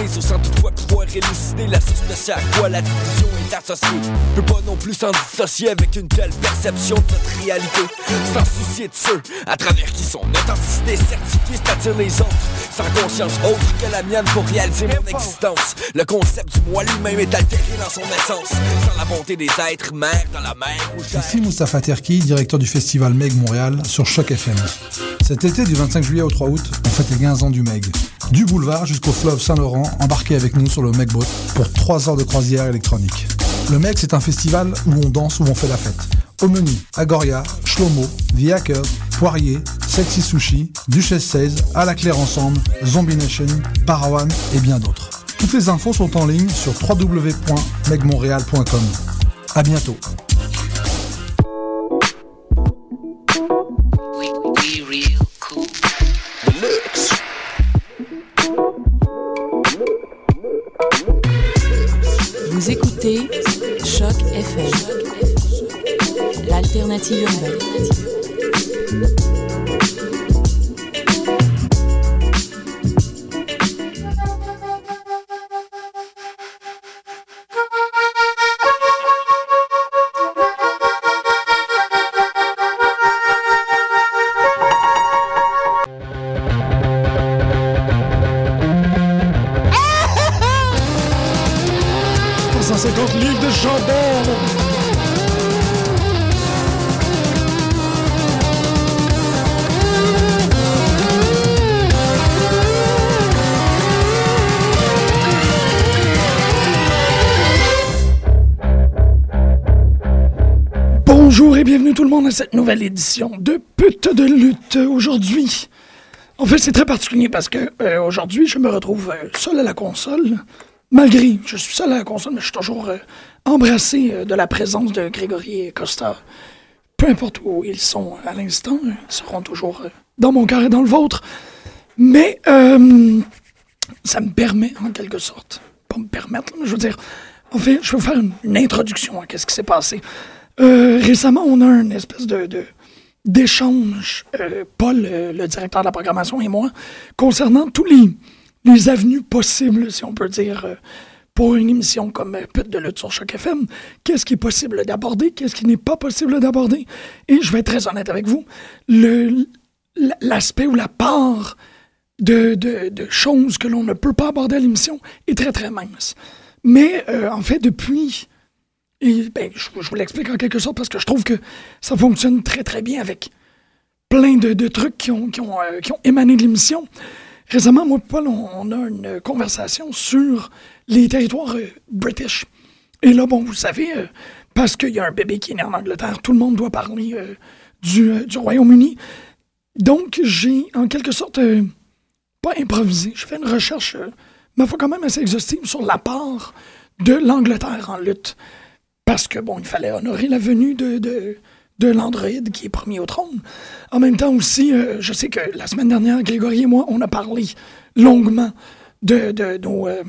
au sans toutefois pouvoir élucider la suspicion à quoi la division est associée. Peut pas non plus s'en dissocier avec une telle perception de notre réalité, sans soucier de ceux à travers qui son authenticité certifiée, c'est-à-dire les autres, sans conscience autre que la mienne pour réaliser mon existence. Le concept du moi lui-même est altéré dans son essence, sans la bonté des êtres, mère dans la mer ou Ici Moustapha Terki, directeur du festival Meg Montréal sur Choc FM. Cet été, du 25 juillet au 3 août, on fête les 15 ans du Meg. Du boulevard jusqu'au fleuve Saint-Laurent, embarquez avec nous sur le Meg Boat pour 3 heures de croisière électronique. Le Meg, c'est un festival où on danse, où on fait la fête. Au Agoria, Shlomo, The Hackers, Poirier, Sexy Sushi, Duchesse 16, À la Claire Ensemble, Zombie Nation, Parawan et bien d'autres. Toutes les infos sont en ligne sur www.megmontréal.com. À bientôt. Vous écoutez Choc FM, l'alternative urbaine. Le monde à cette nouvelle édition de Pute de lutte aujourd'hui. En fait, c'est très particulier parce que euh, aujourd'hui, je me retrouve euh, seul à la console. Malgré, je suis seul à la console, mais je suis toujours euh, embrassé de la présence de Grégory et Costa. Peu importe où ils sont à l'instant, ils seront toujours dans mon cœur et dans le vôtre. Mais ça me permet, en quelque sorte, pas me permettre, mais je veux dire, en fait, je vous faire une, une introduction à ce qui s'est passé. Euh, récemment, on a une espèce de, d'échange, euh, Paul, euh, le directeur de la programmation et moi, concernant tous les, les avenues possibles, si on peut dire, pour une émission comme Pute de lutte sur Choc FM. Qu'est-ce qui est possible d'aborder, qu'est-ce qui n'est pas possible d'aborder? Et je vais être très honnête avec vous, l'aspect ou la part de, de- de choses que l'on ne peut pas aborder à l'émission est très, très mince. Mais en fait, depuis et ben, je, vous l'explique en quelque sorte parce que je trouve que ça fonctionne très très bien avec plein de, trucs euh, qui ont émané de l'émission. Récemment, moi et Paul, on, a une conversation sur les territoires euh, british. Et là, bon, vous savez, euh, parce qu'il y a un bébé qui est né en Angleterre, tout le monde doit parler du, Royaume-Uni. Donc, j'ai en quelque sorte pas improvisé. Je fais une recherche, euh, ma foi, quand même assez exhaustive sur la part de l'Angleterre en lutte parce que, bon, il fallait honorer la venue de, de, de l'androïde qui est premier au trône. En même temps aussi, euh, je sais que la semaine dernière, Grégory et moi, on a parlé longuement de, de nos, euh,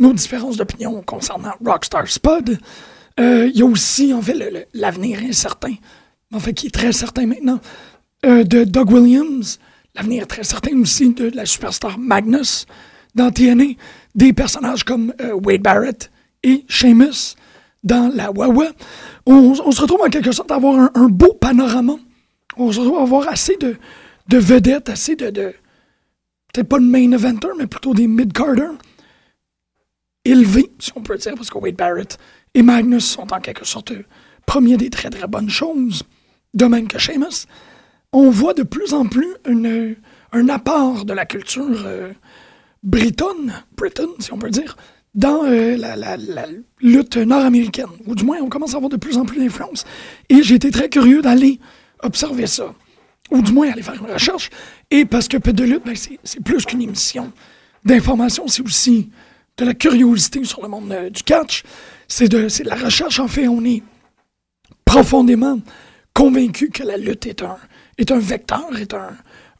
nos différences d'opinion concernant Rockstar Spud. Euh, Il y a aussi, en fait, l'avenir incertain, en fait, qui est très certain maintenant, de Doug Williams. L'avenir très certain aussi de la superstar Magnus dans TNA. Des personnages comme Wade Barrett et Sheamus dans la Wawa. On, se retrouve en quelque sorte à avoir un, beau panorama. On se retrouve à avoir assez de, de vedettes, assez de, peut-être pas de main eventer, mais plutôt des mid-carders élevés, si on peut dire, parce que Wade Barrett et Magnus sont en quelque sorte premiers des très très bonnes choses, de même que Sheamus. On voit de plus en plus un apport de la culture euh, bretonne, Britain, si on peut dire, dans euh, la, lutte nord-américaine. Ou du moins, on commence à avoir de plus en plus d'influence. Et j'ai été très curieux d'aller observer ça. Ou du moins aller faire une recherche. Et parce que Peu de lutte, ben, c'est plus qu'une émission d'information, c'est aussi de la curiosité sur le monde euh, du catch. C'est de, de la recherche, en fait. On est profondément convaincu que la lutte est un, est un vecteur, est un,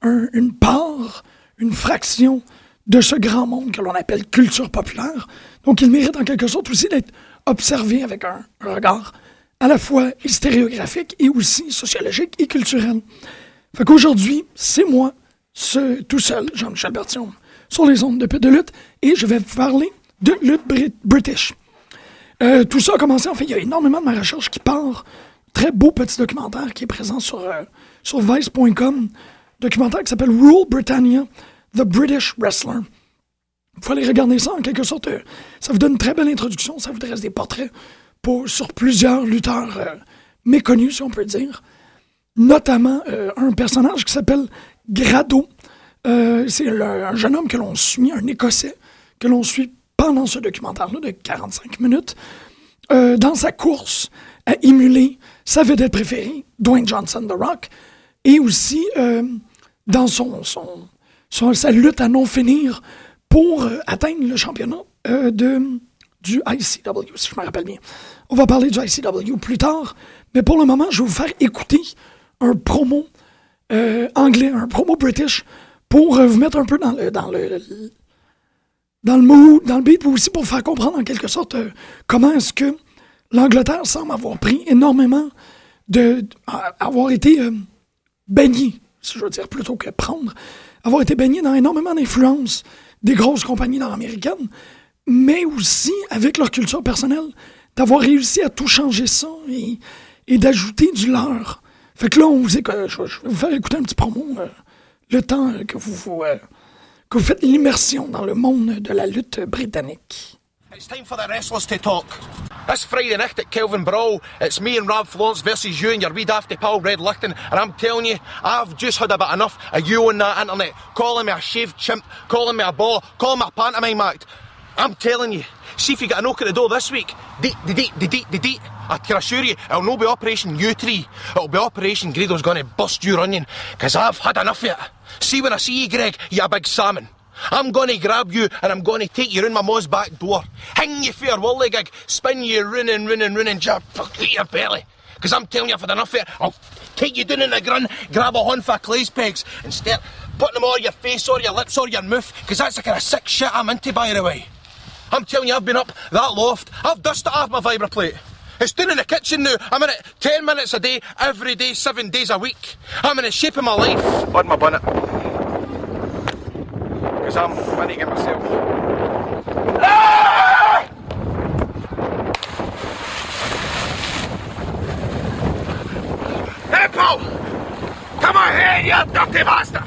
un- une part, une fraction de ce grand monde que l'on appelle culture populaire. Donc, il mérite en quelque sorte aussi d'être observé avec un, regard à la fois stéréographique et aussi sociologique et culturel. Fait qu'aujourd'hui, c'est moi, tout seul, Jean-Michel Bertillon, sur les ondes de de lutte et je vais vous parler de lutte brit- british. Euh, tout ça a commencé, en fait, il y a énormément de ma recherche qui part. Très beau petit documentaire qui est présent sur, euh, sur Vice.com. Documentaire qui s'appelle Rule Britannia, The British Wrestler. Faut aller regarder ça en quelque sorte. euh, ça vous donne une très belle introduction. Ça vous dresse des portraits sur plusieurs lutteurs euh, méconnus, si on peut dire. Notamment euh, un personnage qui s'appelle Grado. C'est un jeune homme que l'on suit, un Écossais, que l'on suit pendant ce documentaire-là de 45 minutes, dans sa course à émuler sa vedette préférée, Dwayne Johnson, The Rock, et aussi dans son, son- sa lutte à non finir pour euh, atteindre le championnat euh, de, du ICW, si je me rappelle bien. On va parler du ICW plus tard, mais pour le moment, je vais vous faire écouter un promo euh, anglais, un promo british, pour vous mettre un peu dans le, dans le, dans le mood, dans le beat, mais aussi pour vous faire comprendre en quelque sorte comment est-ce que l'Angleterre semble avoir pris énormément de. avoir été euh, baigné, si je veux dire, plutôt que prendre, avoir été baigné dans énormément d'influences des grosses compagnies nord-américaines, mais aussi avec leur culture personnelle, d'avoir réussi à tout changer ça et, d'ajouter du leur. Fait que là, on vous écoute, je, vais vous faire écouter un petit promo, euh, le temps euh, que vous, vous, euh, que vous faites l'immersion dans le monde de la lutte britannique. It's time for the wrestlers to talk. This Friday night at Kelvin Brawl, it's me and Rob Florence versus you and your wee dafty pal Red Lichten, and I'm telling you, I've just had about enough of you on that internet, calling me a shaved chimp, calling me a ball, calling me a pantomime act. I'm telling you, see if you get a knock at the door this week. Deet, de deet, de deet, de deet. I can assure you, it'll no be Operation U3. It'll be Operation Greedo's gonna bust your onion, cause I've had enough of it. See when I see you, Greg, you big salmon. I'm gonna grab you and I'm gonna take you in my ma's back door. Hang you for your whirly gig, spin you round and round and and fuck your belly. Cause I'm telling you, I've had enough of it. I'll take you down in the grun, grab a handful of clays pegs and start putting them on your face or your lips or your mouth. Cause that's the kind of sick shit I'm into, by the way. I'm telling you, I've been up that loft. I've dusted off my vibra plate. It's down in the kitchen now. I'm in it 10 minutes a day, every day, 7 days a week. I'm in the shape of my life. On my bonnet. Because I'm managing myself. Ah! Hey, Paul! Come on here, you dirty bastard!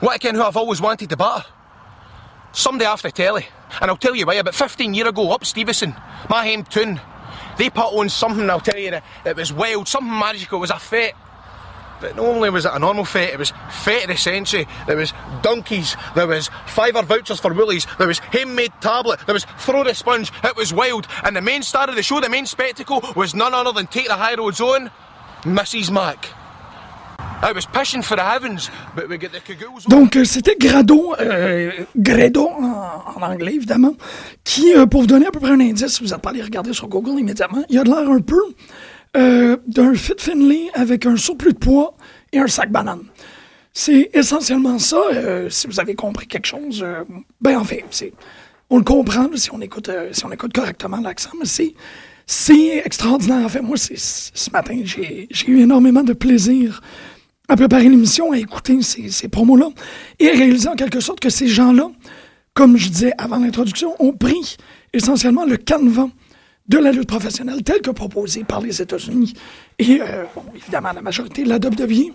What again who I've always wanted to batter? Somebody off the telly. And I'll tell you why, about 15 year ago up Stevenson, my home town, they put on something, I'll tell you, that it was wild, something magical, it was a fete. But not only was it a normal fete, it was fete of the century. There was donkeys, there was fiver vouchers for Woolies, there was handmade tablet, there was throw the sponge, it was wild. And the main star of the show, the main spectacle, was none other than Take the High Road's own, Mrs. Mac. I was pushing for the heavens, but we get the Donc, euh, c'était Grado, euh, Gredo en, en anglais, évidemment, qui, euh, pour vous donner à peu près un indice, si vous n'êtes pas allé regarder sur Google immédiatement, il a de l'air un peu euh, d'un fit Finley avec un surplus de poids et un sac banane. C'est essentiellement ça, euh, si vous avez compris quelque chose. euh, ben, en fait, on le comprend si, on écoute, euh, si on écoute correctement l'accent, mais c'est, c'est extraordinaire. En fait, moi, ce matin, j'ai, j'ai eu énormément de plaisir à préparer l'émission, à écouter ces, ces promos-là, et à réaliser en quelque sorte que ces gens-là, comme je disais avant l'introduction, ont pris essentiellement le canevas de la lutte professionnelle tel que proposé par les États-Unis et, euh, bon, évidemment, la majorité de la WWE,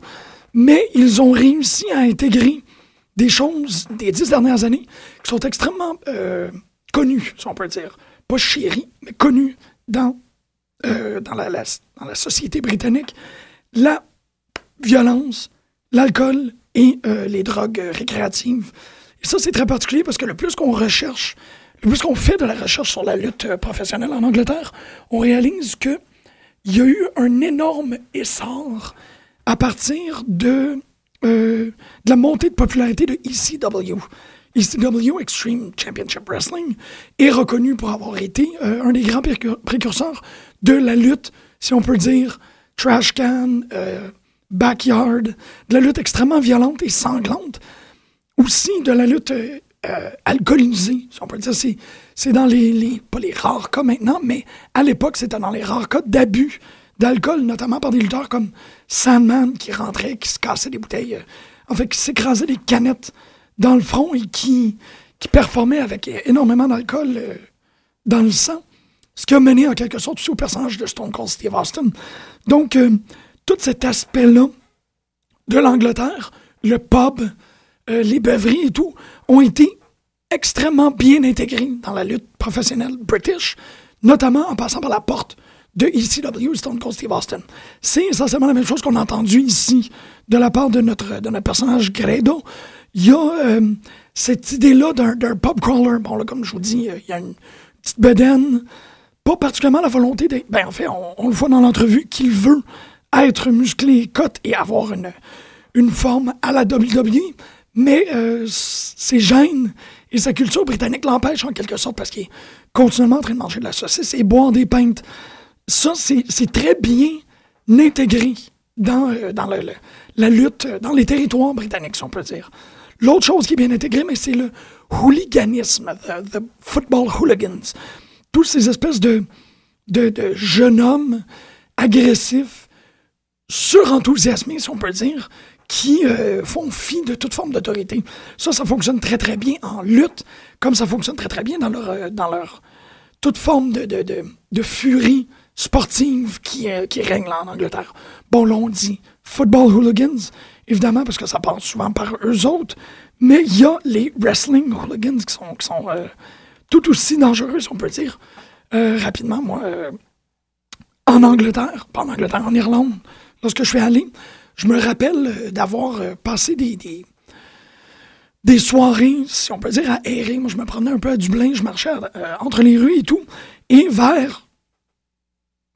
mais ils ont réussi à intégrer des choses des dix dernières années qui sont extrêmement euh, connues, si on peut dire. Pas chéries, mais connues dans, euh, dans, la, la- dans la société britannique. La violence, l'alcool et euh, les drogues récréatives. Et ça, c'est très particulier parce que le plus qu'on recherche, le plus qu'on fait de la recherche sur la lutte professionnelle en Angleterre, on réalise que il y a eu un énorme essor à partir de, euh, de la montée de popularité de ECW. ECW, Extreme Championship Wrestling, est reconnu pour avoir été euh, un des grands précur- précurseurs de la lutte, si on peut dire, trash can, euh, backyard, de la lutte extrêmement violente et sanglante. Aussi de la lutte euh, alcoolisée, si on peut dire. C'est, c'est dans les, pas les rares cas maintenant, mais à l'époque, c'était dans les rares cas d'abus d'alcool, notamment par des lutteurs comme Sandman qui rentrait, qui se cassait des bouteilles, euh, en fait, qui s'écrasait des canettes dans le front et qui, qui performait avec énormément d'alcool euh, dans le sang. Ce qui a mené en quelque sorte aussi au personnage de Stone Cold Steve Austin. Donc, tout cet aspect-là de l'Angleterre, le pub, les beuveries et tout, ont été extrêmement bien intégrés dans la lutte professionnelle british, notamment en passant par la porte de ECW Stone Cold Steve Austin. C'est essentiellement la même chose qu'on a entendu ici de la part de notre, de notre personnage Gredo. Il y a euh, cette idée-là d'un pub crawler. Bon, là, comme je vous dis, il y a une petite bedaine, pas particulièrement la volonté de... Ben, en fait, on, le voit dans l'entrevue qu'il veut être musclé, cote et avoir une, une forme à la WWE, mais euh, ses gènes et sa culture britannique l'empêchent en quelque sorte parce qu'il est continuellement en train de manger de la saucisse et boire des pintes. Ça, c'est très bien intégré dans, euh, la lutte, dans les territoires britanniques, si on peut dire. L'autre chose qui est bien intégrée, mais c'est le hooliganisme, the, football hooligans. Tous ces espèces de, de jeunes hommes agressifs, surenthousiasmés, si on peut dire, qui euh, font fi de toute forme d'autorité. Ça, ça fonctionne très très bien en lutte, comme ça fonctionne très très bien dans leur, euh, dans leur toute forme de, de, de, furie sportive qui, euh, qui règne en Angleterre. Bon, là, on dit football hooligans, évidemment, parce que ça passe souvent par eux autres, mais il y a les wrestling hooligans qui sont, qui sont tout aussi dangereux, si on peut dire. rapidement, moi, en Angleterre, pas en Angleterre, en Irlande, lorsque je suis allé, je me rappelle euh, d'avoir euh, passé des, soirées, si on peut dire, à errer. Moi, je me promenais un peu à Dublin, je marchais euh, entre les rues et tout. Et vers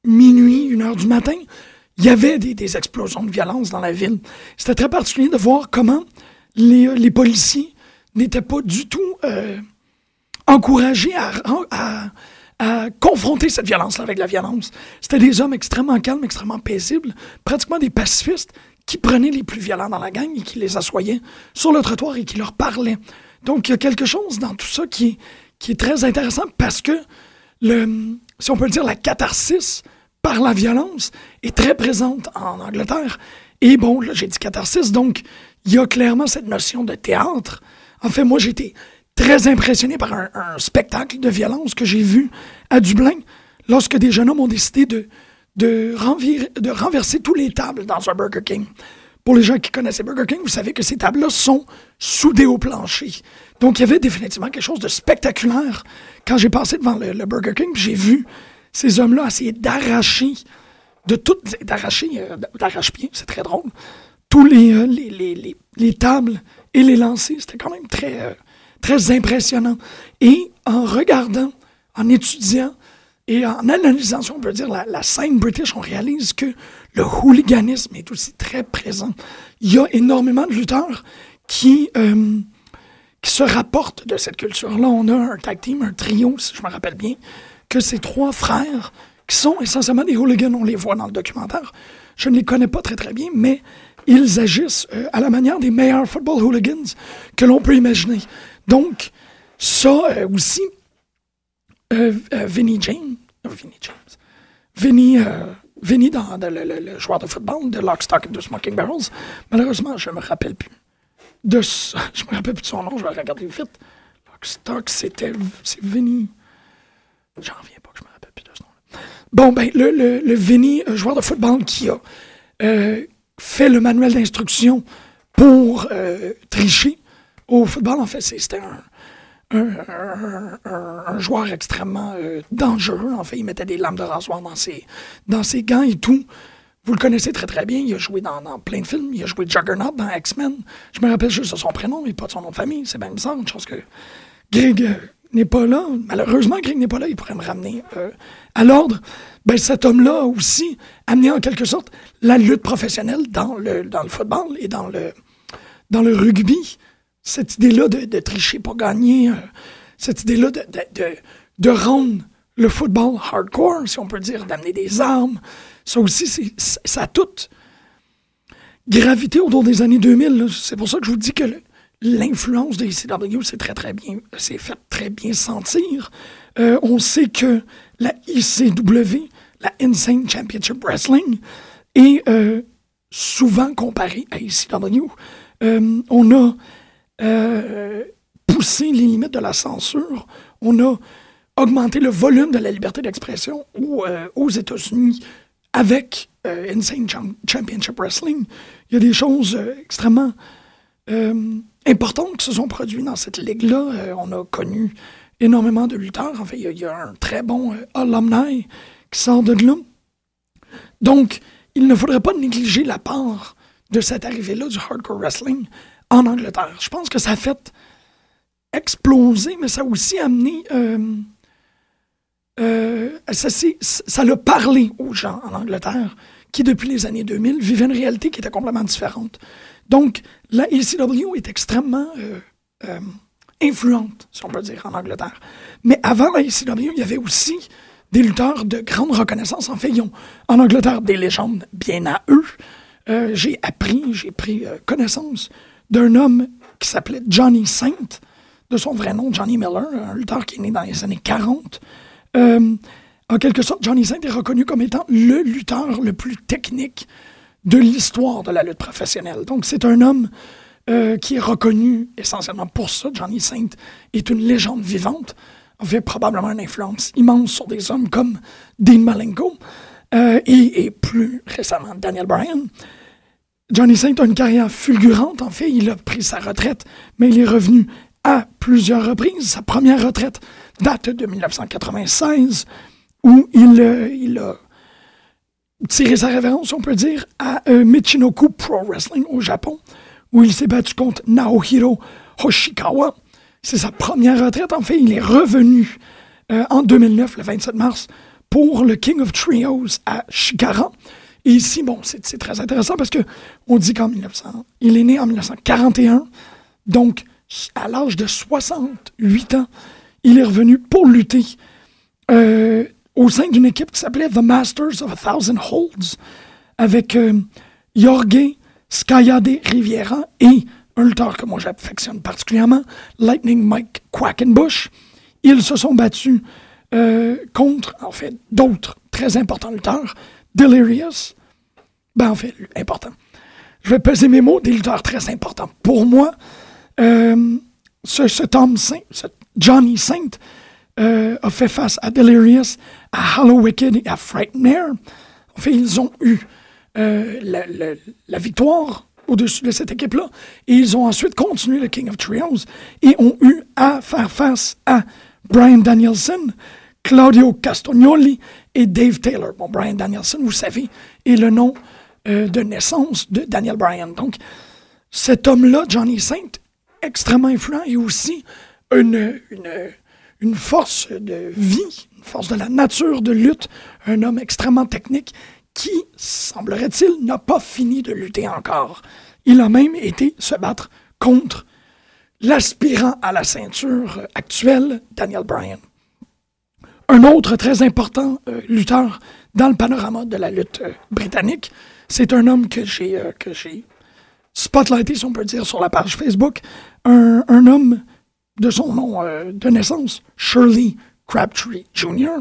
minuit, une heure du matin, il y avait des, explosions de violence dans la ville. C'était très particulier de voir comment les, policiers n'étaient pas du tout encouragés à confronter cette violence-là avec la violence. C'était des hommes extrêmement calmes, extrêmement paisibles, pratiquement des pacifistes qui prenaient les plus violents dans la gang et qui les assoyaient sur le trottoir et qui leur parlaient. Donc, il y a quelque chose dans tout ça qui est, très intéressant parce que, le, si on peut dire, la catharsis par la violence est très présente en Angleterre. Et bon, là, j'ai dit catharsis, donc il y a clairement cette notion de théâtre. En fait, moi, j'étais très impressionné par un, spectacle de violence que j'ai vu à Dublin lorsque des jeunes hommes ont décidé de, de, renverser tous les tables dans un Burger King. Pour les gens qui connaissent Burger King, vous savez que ces tables-là sont soudées au plancher. Donc, il y avait définitivement quelque chose de spectaculaire quand j'ai passé devant le, Burger King. J'ai vu ces hommes-là essayer d'arracher, de tout, d'arracher, euh, d'arrache-pied, c'est très drôle, tous les, euh, les, les, les, tables et les lancer. C'était quand même très, euh, très impressionnant. Et en regardant, en étudiant et en analysant, si on peut dire, la, scène british, on réalise que le hooliganisme est aussi très présent. Il y a énormément de lutteurs qui, euh, qui se rapportent de cette culture-là. On a un tag team, un trio, si je me rappelle bien, que ces trois frères, qui sont essentiellement des hooligans, on les voit dans le documentaire. Je ne les connais pas très très bien, mais ils agissent euh, à la manière des meilleurs football hooligans que l'on peut imaginer. Donc, ça euh, aussi, euh, euh, Vinnie James, Vinnie James, Vinnie, Vinnie dans, le, joueur de football de Lock, Stock and the Smoking Barrels, malheureusement, je me rappelle plus de je me rappelle plus de son nom, je vais regarder vite. Lock, Stock, c'était, c'est Vinnie, j'en reviens pas que je me rappelle plus de son nom. Bon, ben, le, le, joueur de football qui a fait le manuel d'instruction pour tricher, au football, en fait, c'était un, joueur extrêmement euh, dangereux. En fait, il mettait des lames de rasoir dans ses, dans ses gants et tout. Vous le connaissez très très bien. Il a joué dans, plein de films. Il a joué Juggernaut dans X-Men. Je me rappelle juste de son prénom, mais pas de son nom de famille. C'est bien bizarre. Une chose que Greg euh, n'est pas là. Malheureusement, Greg n'est pas là. Il pourrait me ramener euh, à l'ordre. Ben, cet homme-là aussi amené en quelque sorte la lutte professionnelle dans le, dans le football et dans le, dans le rugby cette idée-là de, tricher pour gagner, euh, cette idée-là de, de, rendre le football hardcore, si on peut dire, d'amener des armes, ça aussi, ça a tout gravité autour des années 2000. C'est pour ça que je vous dis que l'influence de ICW s'est très, très bien, s'est fait très bien sentir. Euh, on sait que la ICW, la Insane Championship Wrestling, est euh, souvent comparée à ECW. Euh, on a euh, poussé les limites de la censure, on a augmenté le volume de la liberté d'expression aux États-Unis avec Insane Championship Wrestling. Il y a des choses extrêmement importantes qui se sont produites dans cette ligue-là. on a connu énormément de lutteurs. En fait, il y, a, un très bon euh, alumni qui sort de là. Donc, il ne faudrait pas négliger la part de cette arrivée-là du hardcore wrestling en Angleterre. Je pense que ça a fait exploser, mais ça a aussi amené. Euh, euh, ça, ça l'a parlé aux gens en Angleterre qui, depuis les années 2000, vivaient une réalité qui était complètement différente. Donc, la ECW est extrêmement influente, si on peut dire, en Angleterre. Mais avant la ICW, il y avait aussi des lutteurs de grande reconnaissance. En fait, ils ont en Angleterre des légendes bien à eux. Euh, j'ai appris, j'ai pris euh, connaissance d'un homme qui s'appelait Johnny Saint, de son vrai nom, Johnny Miller, un lutteur qui est né dans les années 40. Euh, en quelque sorte, Johnny Saint est reconnu comme étant le lutteur le plus technique de l'histoire de la lutte professionnelle. Donc, c'est un homme euh, qui est reconnu essentiellement pour ça. Johnny Saint est une légende vivante, avait probablement une influence immense sur des hommes comme Dean Malenko euh, et, plus récemment Daniel Bryan. Johnny Saint a une carrière fulgurante. En fait, il a pris sa retraite, mais il est revenu à plusieurs reprises. Sa première retraite date de 1996, où il, euh, il a tiré sa révérence, on peut dire, à Michinoku Pro Wrestling au Japon où il s'est battu contre Naohiro Hoshikawa. C'est sa première retraite. En fait, il est revenu euh, en 2009, le 27 mars, pour le King of Trios à Shikara. Et ici, bon, c'est très intéressant parce que on dit qu'en 1900, il est né en 1941, donc à l'âge de 68 ans, il est revenu pour lutter euh, au sein d'une équipe qui s'appelait The Masters of a Thousand Holds avec euh, Jorge Skyade Riviera et un lutteur que moi j'affectionne particulièrement, Lightning Mike Quackenbush. Ils se sont battus euh, contre, en fait, d'autres très importants lutteurs, Delirious, ben en fait, important. Je vais peser mes mots, des lutteurs très importants. Pour moi, euh, ce, Tom Saint, ce Johnny Saint, euh, a fait face à Delirious, à Hollow Wicked et à Frightmare. En fait, ils ont eu euh, la, victoire au-dessus de cette équipe-là. Et ils ont ensuite continué le King of Trios et ont eu à faire face à Brian Danielson, Claudio Castagnoli et Dave Taylor. Bon, Brian Danielson, vous savez, est le nom euh, de naissance de Daniel Bryan. Donc, cet homme-là, Johnny Saint, extrêmement influent et aussi une, une, une force de vie, une force de la nature de lutte, un homme extrêmement technique qui, semblerait-il, n'a pas fini de lutter encore. Il a même été se battre contre l'aspirant à la ceinture actuelle, Daniel Bryan. Un autre très important euh, lutteur dans le panorama de la lutte euh, britannique, c'est un homme que j'ai euh, que j'ai spotlighté, si on peut dire, sur la page Facebook, un, un homme de son nom de naissance, Shirley Crabtree Jr.,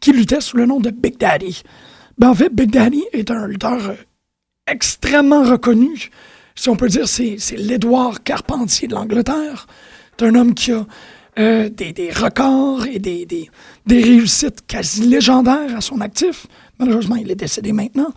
qui luttait sous le nom de Big Daddy. Ben, en fait, Big Daddy est un lutteur euh, extrêmement reconnu. Si on peut dire, c'est, c'est l'Édouard Carpentier de l'Angleterre. C'est un homme qui a euh, des, des, records et des, des, des, réussites quasi légendaires à son actif. Malheureusement, il est décédé maintenant.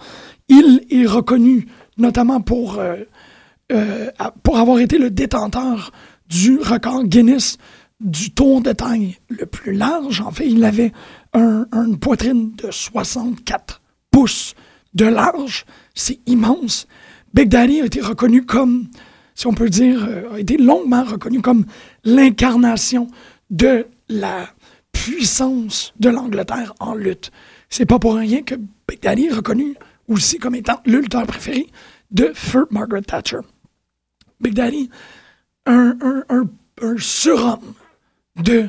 Il est reconnu notamment pour, euh, pour avoir été le détenteur du record Guinness du tour de taille le plus large. En fait, il avait un, une poitrine de 64 pouces de large. C'est immense. Big Daddy a été reconnu comme, si on peut dire, euh, a été longuement reconnu comme l'incarnation de la puissance de l'Angleterre en lutte. C'est pas pour rien que Big Daddy est reconnu aussi comme étant le préféré de Feu Margaret Thatcher. Big Daddy, un, un, un, surhomme de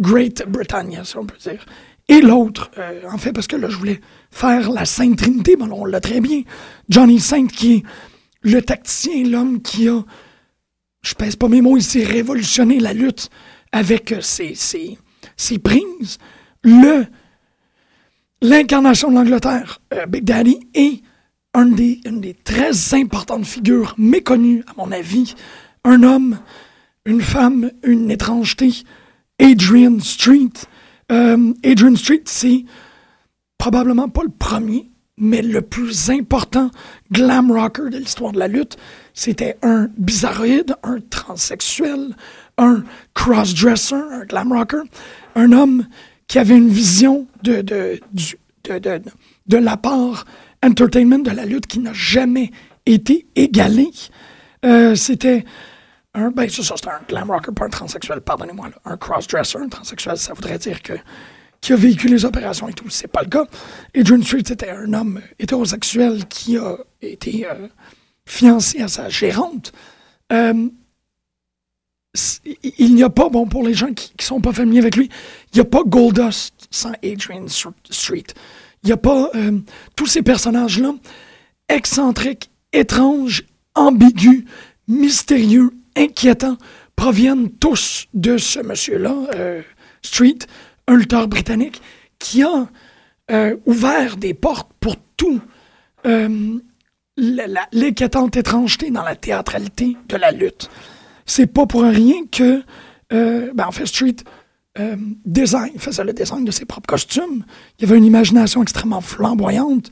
Great Britannia, si on peut dire. Et l'autre, euh, en fait, parce que là, je voulais faire la Sainte Trinité, mais on l'a très bien. Johnny Saint, qui est le tacticien, l'homme qui a, je pèse pas mes mots ici, révolutionné la lutte avec ses, ses, ses prises. Le, l'incarnation de l'Angleterre, euh, Big Daddy, et une des, très importantes figures méconnues, à mon avis, un homme, une femme, une étrangeté, Adrian Street. Euh, Adrian Street, c'est probablement pas le premier, mais le plus important glam rocker de l'histoire de la lutte. C'était un bizarroïde, un transsexuel, un crossdresser, un glam rocker, un homme qui avait une vision de, de, de, de, de la part entertainment de la lutte qui n'a jamais été égalée. Euh, c'était un, ben, ça, un glam rocker, pas un transsexuel, pardonnez-moi, un crossdresser, un transsexuel, ça voudrait dire que qui a vécu les opérations et tout. C'est pas le cas. Adrian Street, c'était un homme hétérosexuel qui a été euh, fiancé à sa gérante. Euh, il n'y a pas, bon, pour les gens qui, ne sont pas familiers avec lui, il n'y a pas Goldust sans Adrian Street. Il n'y a pas euh, tous ces personnages-là, excentriques, étranges, ambigus, mystérieux, inquiétants, proviennent tous de ce monsieur-là, euh, Street, un lutteur britannique, qui a euh, ouvert des portes pour tout l'inquiétante étrangeté dans la théâtralité de la lutte. C'est pas pour rien que, ben, en fait, Street euh, faisait le design de ses propres costumes. Il avait une imagination extrêmement flamboyante.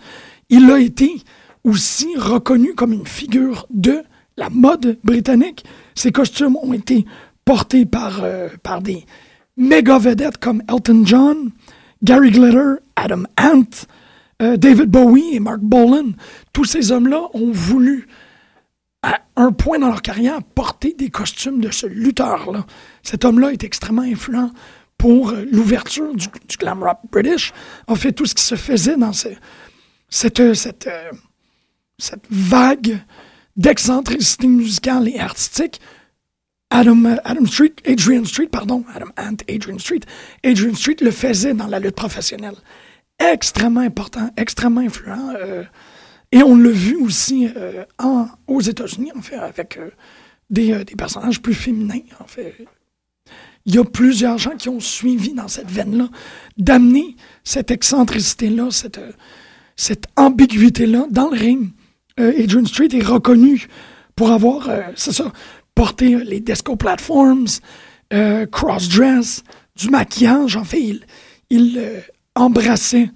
Il a été aussi reconnu comme une figure de la mode britannique. Ses costumes ont été portés par, euh, des méga vedettes comme Elton John, Gary Glitter, Adam Ant, euh, David Bowie et Mark Bolan. Tous ces hommes-là ont voulu à un point dans leur carrière, porter des costumes de ce lutteur-là. Cet homme-là est extrêmement influent pour euh, l'ouverture du, glam rap british. En fait, tout ce qui se faisait dans cette, cette, euh, cette vague d'excentricité musicale et artistique, Adam, euh, Adam Street, Adrian Street, pardon, Adam Ant, Adrian Street, Adrian Street le faisait dans la lutte professionnelle. Extrêmement important, extrêmement influent. Et on l'a vu aussi euh, aux États-Unis, en fait, avec euh, des, euh, des, personnages plus féminins, en fait. Il y a plusieurs gens qui ont suivi dans cette veine-là d'amener cette excentricité-là, cette, cette ambiguïté-là dans le ring. Adrian Street est reconnu pour avoir, c'est ça, porté les disco platforms, cross-dress, du maquillage. En fait, il, il embrassait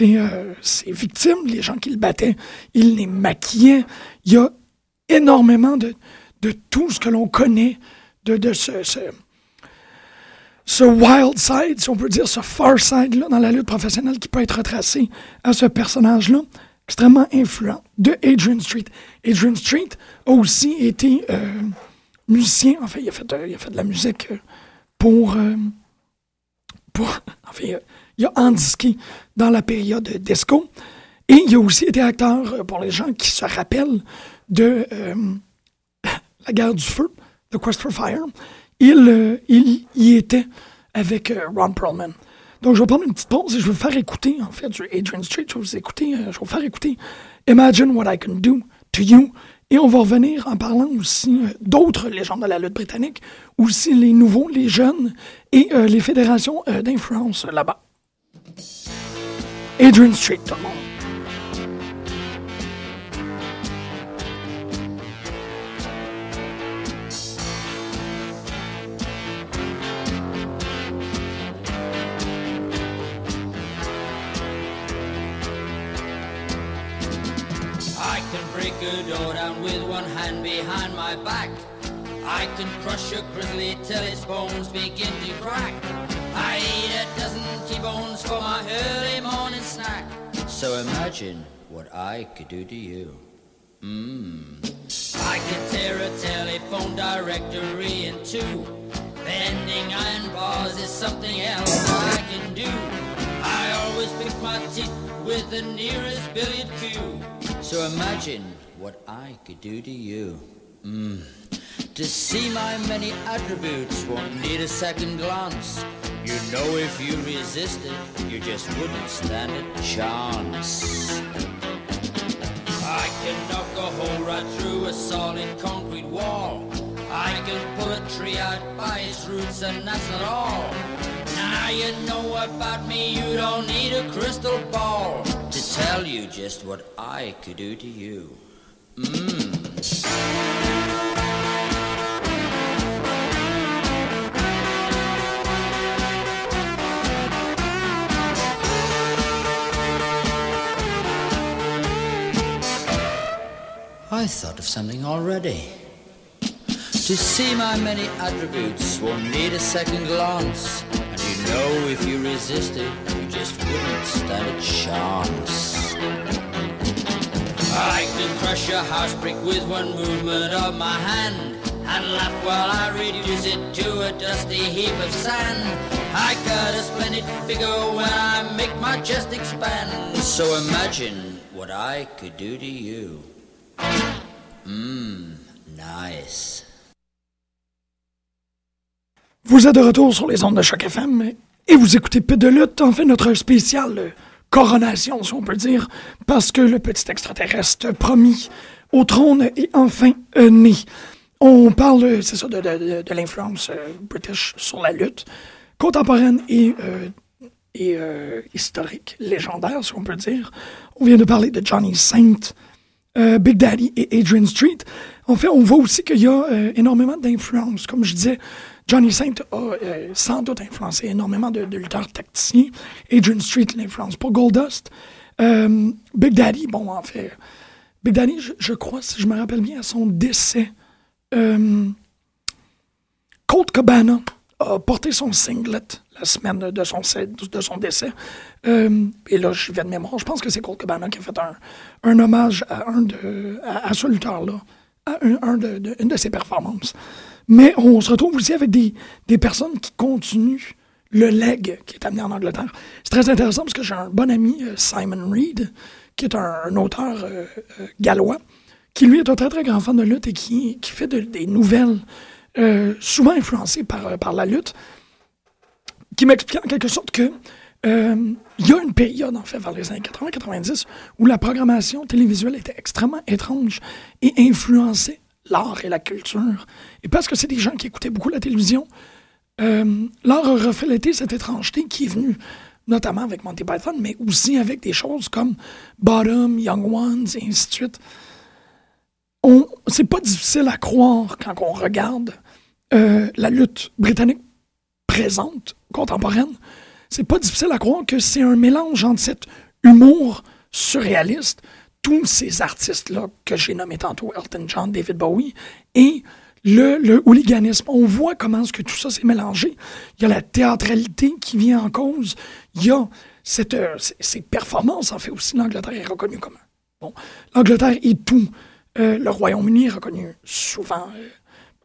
euh, ses, victimes, les gens qui le battaient, il les maquillait. Il y a énormément de, de tout ce que l'on connaît de, de ce, ce, wild side, si on peut dire, ce far side-là dans la lutte professionnelle qui peut être retracé à ce personnage-là, extrêmement influent, de Adrian Street. Adrian Street a aussi été euh, musicien, en fait, il a fait, il a fait de la musique pour... Euh, pour en il a indiqué dans la période disco. Et il a aussi été acteur, euh, pour les gens qui se rappellent de euh, La guerre du feu, The Quest for Fire. Il, euh, il y était avec Ron Perlman. Donc, je vais prendre une petite pause et je vais vous faire écouter, en fait, du Adrian Street. Je vais vous écouter, je vais vous faire écouter Imagine What I Can Do to You. Et on va revenir en parlant aussi d'autres légendes de la lutte britannique, aussi les nouveaux, les jeunes et les fédérations d'influence là-bas. Adrian Street, tout le monde. I can break a door down with one hand behind my back. I can crush a grizzly till its bones begin to crack. So imagine what I could do to you. Mmm. I could tear a telephone directory in two. Bending iron bars is something else I can do. I always pick my teeth with the nearest billiard cue. So imagine what I could do to you. Mmm. To see my many attributes won't need a second glance. You know if you resisted, you just wouldn't stand a chance. I can knock a hole right through a solid concrete wall. I can pull a tree out by its roots and that's not all. Now you know about me, you don't need a crystal ball to tell you just what I could do to you. Mmm. I thought of something already. To see my many attributes won't need a second glance. And you know if you resisted, you just wouldn't stand a chance. I can crush a house brick with one movement of my hand. And laugh while I reduce it to a dusty heap of sand. I got a splendid figure when I make my chest expand. So imagine what I could do to you. Mmm, nice. Vous êtes de retour sur les ondes de Choc FM et vous écoutez Peu de lutte, en fait notre spécial euh, coronation, si on peut dire, parce que le petit extraterrestre promis au trône est enfin euh, né. On parle, euh, c'est ça, de, l'influence euh, british sur la lutte contemporaine et, et historique, légendaire, si on peut dire. On vient de parler de Johnny Saint, euh, Big Daddy et Adrian Street. En fait, on voit aussi qu'il y a euh, énormément d'influence. Comme je disais, Johnny Saint a euh, sans doute influencé énormément de, de lutteurs tacticiens. Adrian Street l'influence pour Goldust. Big Daddy, bon, en fait, Big Daddy, je, crois, si je me rappelle bien, à son décès, Colt Cabana a porté son singlet la semaine de son, décès. Euh, et là, je vais de mémoire. Je pense que c'est Colt Cabana qui a fait un, un hommage à, un de, à, ce lutteur-là, à un, de, une de ses performances. Mais on se retrouve aussi avec des, des personnes qui continuent le leg qui est amené en Angleterre. C'est très intéressant parce que j'ai un bon ami, euh, Simon Reed, qui est un, auteur euh, gallois, qui lui est un très très grand fan de lutte et qui, qui fait de- des nouvelles souvent influencées par, par la lutte, qui m'explique en quelque sorte que euh, il y a une période, en fait, vers les années 80-90, où la programmation télévisuelle était extrêmement étrange et influençait l'art et la culture. Et parce que c'est des gens qui écoutaient beaucoup la télévision, euh, l'art a reflété cette étrangeté qui est venue notamment avec Monty Python, mais aussi avec des choses comme Bottom, Young Ones, et ainsi de suite. C'est pas difficile à croire quand on regarde euh, la lutte britannique présente, contemporaine. C'est pas difficile à croire que c'est un mélange entre cet humour surréaliste, tous ces artistes-là que j'ai nommés tantôt, Elton John, David Bowie, et le, le hooliganisme. On voit comment est-ce que tout ça s'est mélangé. Il y a la théâtralité qui vient en cause. Il y a cette, euh, ces- ces performances. En fait, aussi, l'Angleterre est reconnue comme... Bon, l'Angleterre et tout. euh, le Royaume-Uni est reconnu souvent euh,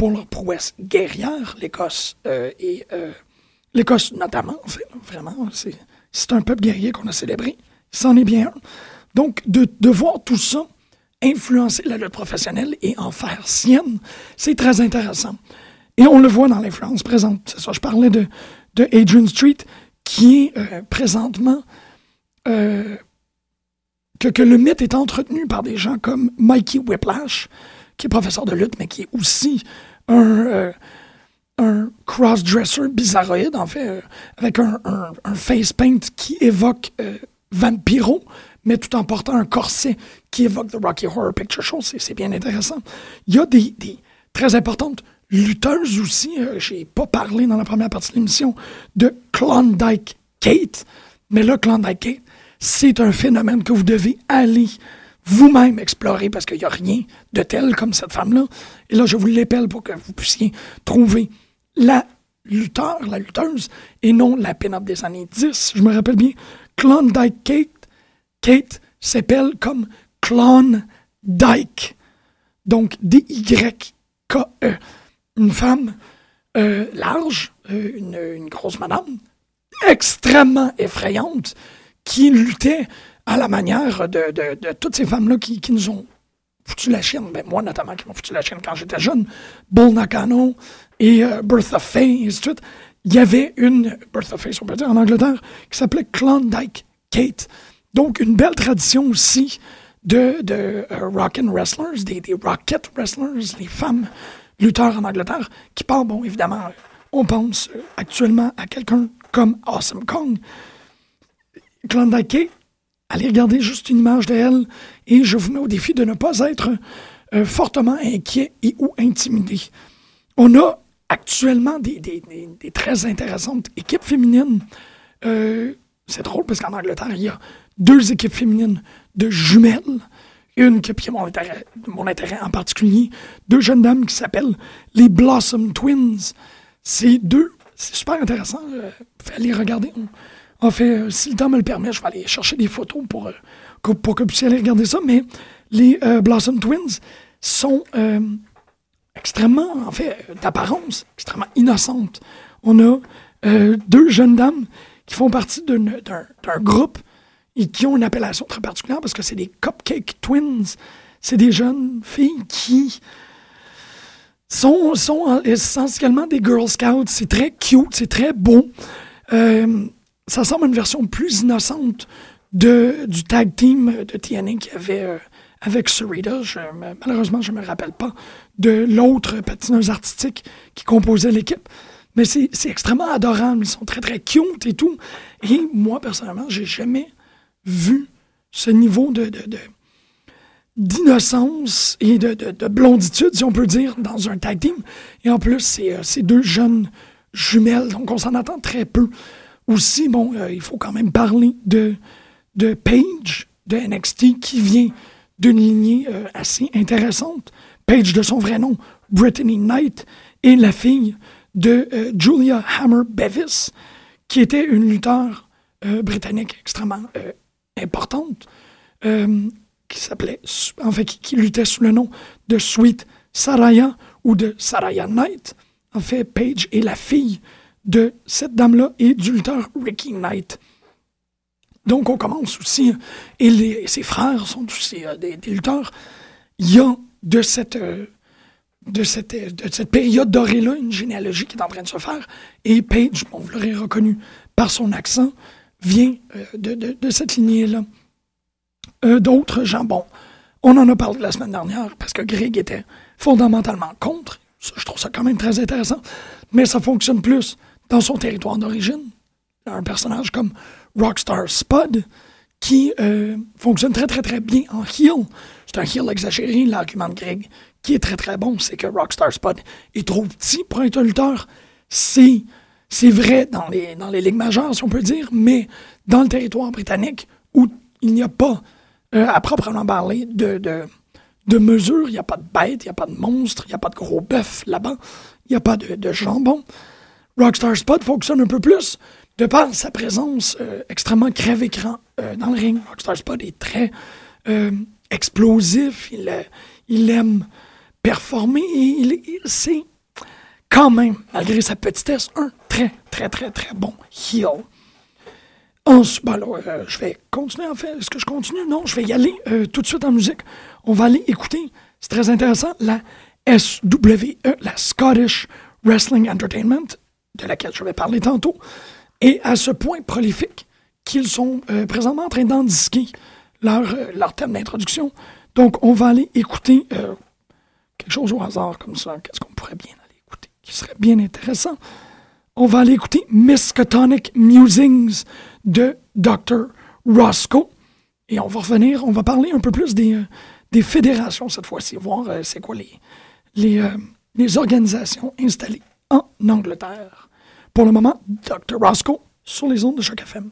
pour leur prouesse guerrière. L'Écosse euh, et... euh, L'Écosse, notamment, vraiment, c'est, un peuple guerrier qu'on a célébré. C'en est bien un. Donc, de, de voir tout ça influencer la lutte professionnelle et en faire sienne, c'est très intéressant. Et on le voit dans l'influence présente. Ça, je parlais de, de Adrian Street, qui est euh, présentement que, que le mythe est entretenu par des gens comme Mikey Whiplash, qui est professeur de lutte, mais qui est aussi un, euh, cross-dresser bizarroïde, en fait, euh, avec un, face paint qui évoque euh, Vampiro, mais tout en portant un corset qui évoque The Rocky Horror Picture Show. C'est bien intéressant. Il y a des, des très importantes lutteuses aussi. euh, J'ai pas parlé dans la première partie de l'émission de Klondike Kate, mais là, Klondike Kate, c'est un phénomène que vous devez aller vous-même explorer parce qu'il n'y a rien de tel comme cette femme-là. Et là, je vous l'épelle pour que vous puissiez trouver la lutteur, la lutteuse, et non la pin-up des années 10. Je me rappelle bien, Klondike Kate, Kate s'appelle comme Klondike. Donc, D-Y-K-E. Une femme euh, large, euh, une, une grosse madame, extrêmement effrayante, qui luttait à la manière de, de- toutes ces femmes-là qui, qui nous ont foutu la chienne. Ben, moi, notamment, qui m'ont foutu la chienne quand j'étais jeune. Bull Nakano et euh, Bertha Faye, et ainsi de. Il y avait une, Bertha Faye, si on peut dire, en Angleterre, qui s'appelait Klondike Kate. Donc, une belle tradition aussi de, de euh, rock and wrestlers, des, des rocket wrestlers, les femmes lutteurs en Angleterre, qui parlent, bon, évidemment, euh, on pense euh, actuellement à quelqu'un comme Awesome Kong. Klondike Kate, allez regarder juste une image d'elle et je vous mets au défi de ne pas être euh, fortement inquiet et ou intimidé. On a actuellement des, des, très intéressantes équipes féminines. Euh, c'est drôle parce qu'en Angleterre, il y a deux équipes féminines de jumelles. Une qui a mon intérêt, mon intérêt en particulier, deux jeunes dames qui s'appellent les Blossom Twins. C'est deux, c'est super intéressant. Euh, aller regarder. En fait, euh, si le temps me le permet, je vais aller chercher des photos pour, euh, pour que vous puissiez aller regarder ça. Mais les euh, Blossom Twins sont extrêmement, en fait, d'apparence, extrêmement innocentes. On a deux jeunes dames qui font partie d'un groupe et qui ont une appellation très particulière parce que c'est des Cupcake Twins. C'est des jeunes filles qui sont, essentiellement des Girl Scouts. C'est très cute, c'est très beau. Ça semble une version plus innocente de, du tag team de TNA qu'il y avait euh, avec Sarita. malheureusement, je ne me rappelle pas de l'autre patineuse artistique qui composait l'équipe. Mais c'est extrêmement adorable. Ils sont très, très cute et tout. Et moi, personnellement, j'ai jamais vu ce niveau de, d'innocence et de, de, blonditude, si on peut dire, dans un tag team. Et en plus, c'est euh, deux jeunes jumelles, donc on s'en attend très peu. Aussi, bon, euh, il faut quand même parler de, de Paige de NXT qui vient d'une lignée euh, assez intéressante. Paige de son vrai nom, Brittany Knight, et la fille de euh, Julia Hammer Bevis, qui était une lutteur britannique extrêmement importante, qui s'appelait, en fait, qui, luttait sous le nom de Sweet Saraya ou de Saraya Knight. En fait, Paige est la fille de cette dame-là et du lutteur Ricky Knight. Donc, on commence aussi, et ses frères sont aussi euh, des, lutteurs. Il y a de cette, euh, de cette, de cette période dorée-là une généalogie qui est en train de se faire. Et Paige, on vous l'aurez reconnu par son accent, vient euh, de, cette lignée-là. D'autres gens, bon, on en a parlé la semaine dernière parce que Greg était fondamentalement contre. je trouve ça quand même très intéressant. Mais ça fonctionne plus dans son territoire d'origine. Un personnage comme Rockstar Spud qui euh, fonctionne très très très bien en heel. C'est un heel exagéré, l'argument de Greg, qui est très très bon, c'est que Rockstar Spud est trop petit pour un lutteur. C'est, c'est vrai dans les, dans les ligues majeures, si on peut dire, mais dans le territoire britannique, où il n'y a pas, euh, à proprement parler, de, de, de mesures, il n'y a pas de bêtes, il n'y a pas de monstres, il n'y a pas de gros bœufs là-bas, il n'y a pas de, de jambon. Rockstar Spot fonctionne un peu plus de par sa présence euh, extrêmement crève-écran euh, dans le ring. Rockstar Spot est très euh, explosif, il, aime performer et il, il c'est quand même, malgré sa petitesse, un très, très, très, très bon heel. Ben je vais continuer en fait. Est-ce que je continue? Non, je vais y aller tout de suite en musique. On va aller écouter, c'est très intéressant, la SWE, la Scottish Wrestling Entertainment, de laquelle je vais parler tantôt, est à ce point prolifique qu'ils sont euh, présentement en train d'endisquer leur, euh, thème d'introduction. Donc, on va aller écouter euh, quelque chose au hasard comme ça. Qu'est-ce qu'on pourrait bien aller écouter qui serait bien intéressant? On va aller écouter Miskatonic Musings de Dr. Roscoe. Et on va revenir, on va parler un peu plus des, des fédérations cette fois-ci, voir c'est quoi les, les, les organisations installées en Angleterre. Pour le moment, Dr. Roscoe sur les ondes de Choc FM.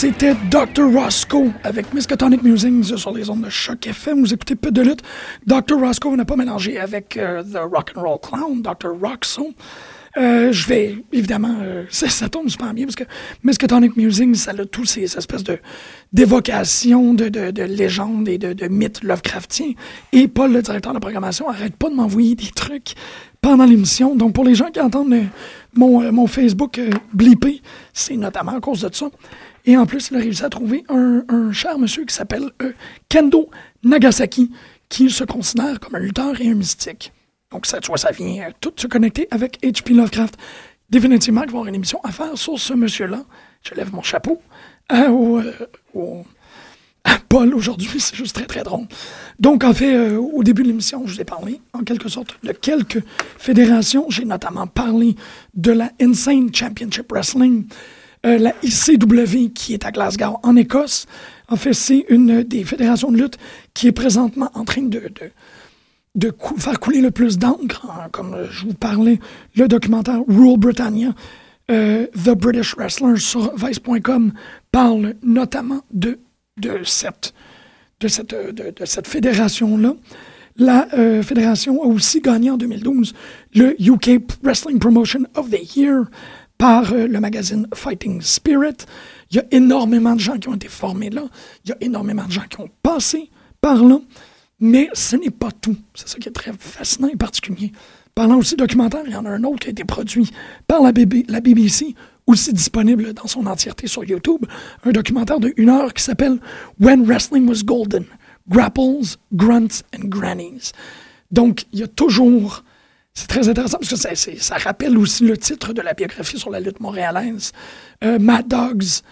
C'était Dr. Roscoe avec Miskatonic Musings sur les ondes de choc FM. Vous écoutez peu de lutte. Dr. Roscoe n'a pas mélangé avec euh, The Rock and Roll Clown, Dr. Roxo. Euh, je vais, évidemment, euh, ça, ça, tombe super bien parce que Miskatonic Musings, ça a tous ces espèces de d'évocations, de, de, de, légendes et de, mythes Lovecraftiens. Et Paul, le directeur de la programmation, arrête pas de m'envoyer des trucs pendant l'émission. Donc, pour les gens qui entendent mon, mon Facebook blipper, c'est notamment à cause de ça. Et en plus, il a réussi à trouver un, cher monsieur qui s'appelle euh, Kendo Nagasaki, qui se considère comme un lutteur et un mystique. Donc, ça, tu vois, ça vient euh, tout se connecter avec H.P. Lovecraft. Définitivement, il va avoir une émission à faire sur ce monsieur-là. Je lève mon chapeau euh, au, au, à Paul aujourd'hui. C'est juste très, très drôle. Donc, en fait, au début de l'émission, je vous ai parlé, en quelque sorte, de quelques fédérations. J'ai notamment parlé de la Insane Championship Wrestling, euh, la ICW qui est à Glasgow, en Écosse. En fait, c'est une des fédérations de lutte qui est présentement en train de, de, de faire couler le plus d'encre. Hein, comme je vous parlais, le documentaire Rule Britannia, euh, The British Wrestler sur Vice.com parle notamment de, de cette, de cette, de, cette fédération-là. La euh, fédération a aussi gagné en 2012 le UK Wrestling Promotion of the Year par euh, le magazine Fighting Spirit. Il y a énormément de gens qui ont été formés là. Il y a énormément de gens qui ont passé par là. Mais ce n'est pas tout. C'est ça qui est très fascinant et particulier. Parlant aussi documentaire, il y en a un autre qui a été produit par la, la BBC, aussi disponible dans son entièreté sur YouTube. Un documentaire de une heure qui s'appelle When Wrestling Was Golden Grapples, Grunts and Grannies. Donc, il y a toujours c'est très intéressant parce que ça, rappelle aussi le titre de la biographie sur la lutte montréalaise. Euh, Mad Dogs,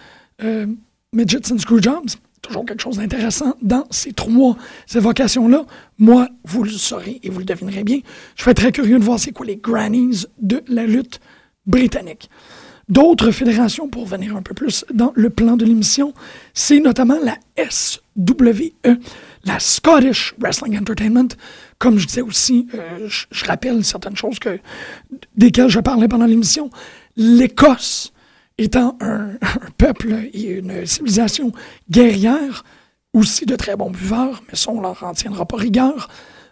euh, Midgets and Screwjobs. Toujours quelque chose d'intéressant dans ces trois évocations-là. Moi, vous le saurez et vous le devinerez bien. Je serais très curieux de voir c'est quoi les grannies de la lutte britannique. D'autres fédérations, pour venir un peu plus dans le plan de l'émission, c'est notamment la SWE, la Scottish Wrestling Entertainment, comme je disais aussi, euh, je, rappelle certaines choses que, desquelles je parlais pendant l'émission. L'Écosse étant un, peuple et une civilisation guerrière, aussi de très bons buveurs, mais ça, on leur en tiendra pas rigueur,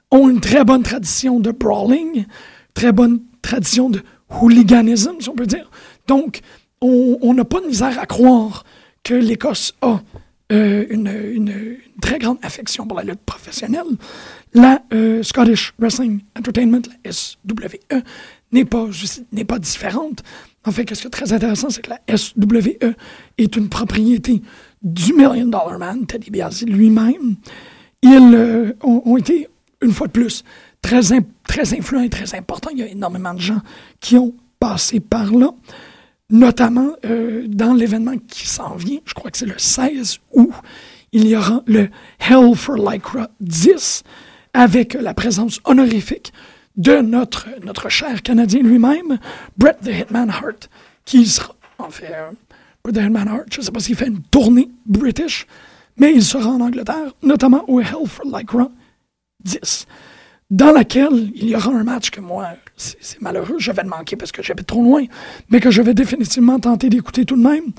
ont une très bonne tradition de brawling, très bonne tradition de hooliganisme, si on peut dire. Donc, on n'a pas de misère à croire que l'Écosse a euh, une, très grande affection pour la lutte professionnelle la euh, Scottish Wrestling Entertainment, la SWE, n'est pas, pas différente. En fait, ce qui est très intéressant, c'est que la SWE est une propriété du Million Dollar Man, Teddy Biasi lui-même. Ils euh, ont, été, une fois de plus, très, très influents et très importants. Il y a énormément de gens qui ont passé par là, notamment euh, dans l'événement qui s'en vient, je crois que c'est le 16 août, il y aura le Hell for Lycra 10, avec la présence honorifique de notre, notre cher Canadien lui-même, Brett the Hitman Hart, qui sera, en fait, euh, Brett the Hitman Hart, je ne sais pas s'il fait une tournée british, mais il sera en Angleterre, notamment au Hell for Lycra 10, dans laquelle il y aura un match que moi, c'est malheureux, je vais le manquer parce que j'habite trop loin, mais que je vais définitivement tenter d'écouter tout de même.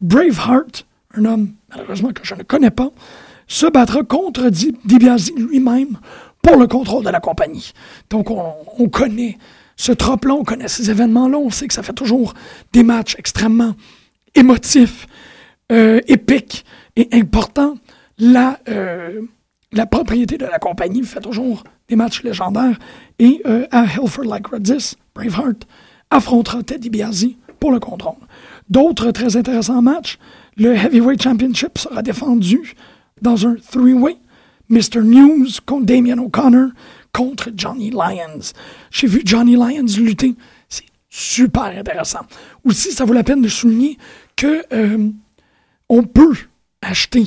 Braveheart, un homme malheureusement que je ne connais pas, se battra contre DiBiase lui-même pour le contrôle de la compagnie. Donc, on, connaît ce trope-là, on connaît ces événements-là, on sait que ça fait toujours des matchs extrêmement émotifs, euh, épiques et importants. Euh, la propriété de la compagnie fait toujours des matchs légendaires. Et euh, à Hilford Like Redis, Braveheart affrontera Teddy Biasi pour le contrôle. D'autres très intéressants matchs, le Heavyweight Championship sera défendu dans un three-way. Mr. News contre Damien O'Connor contre Johnny Lyons. J'ai vu Johnny Lyons lutter. C'est super intéressant. Aussi, ça vaut la peine de souligner que euh, on peut acheter,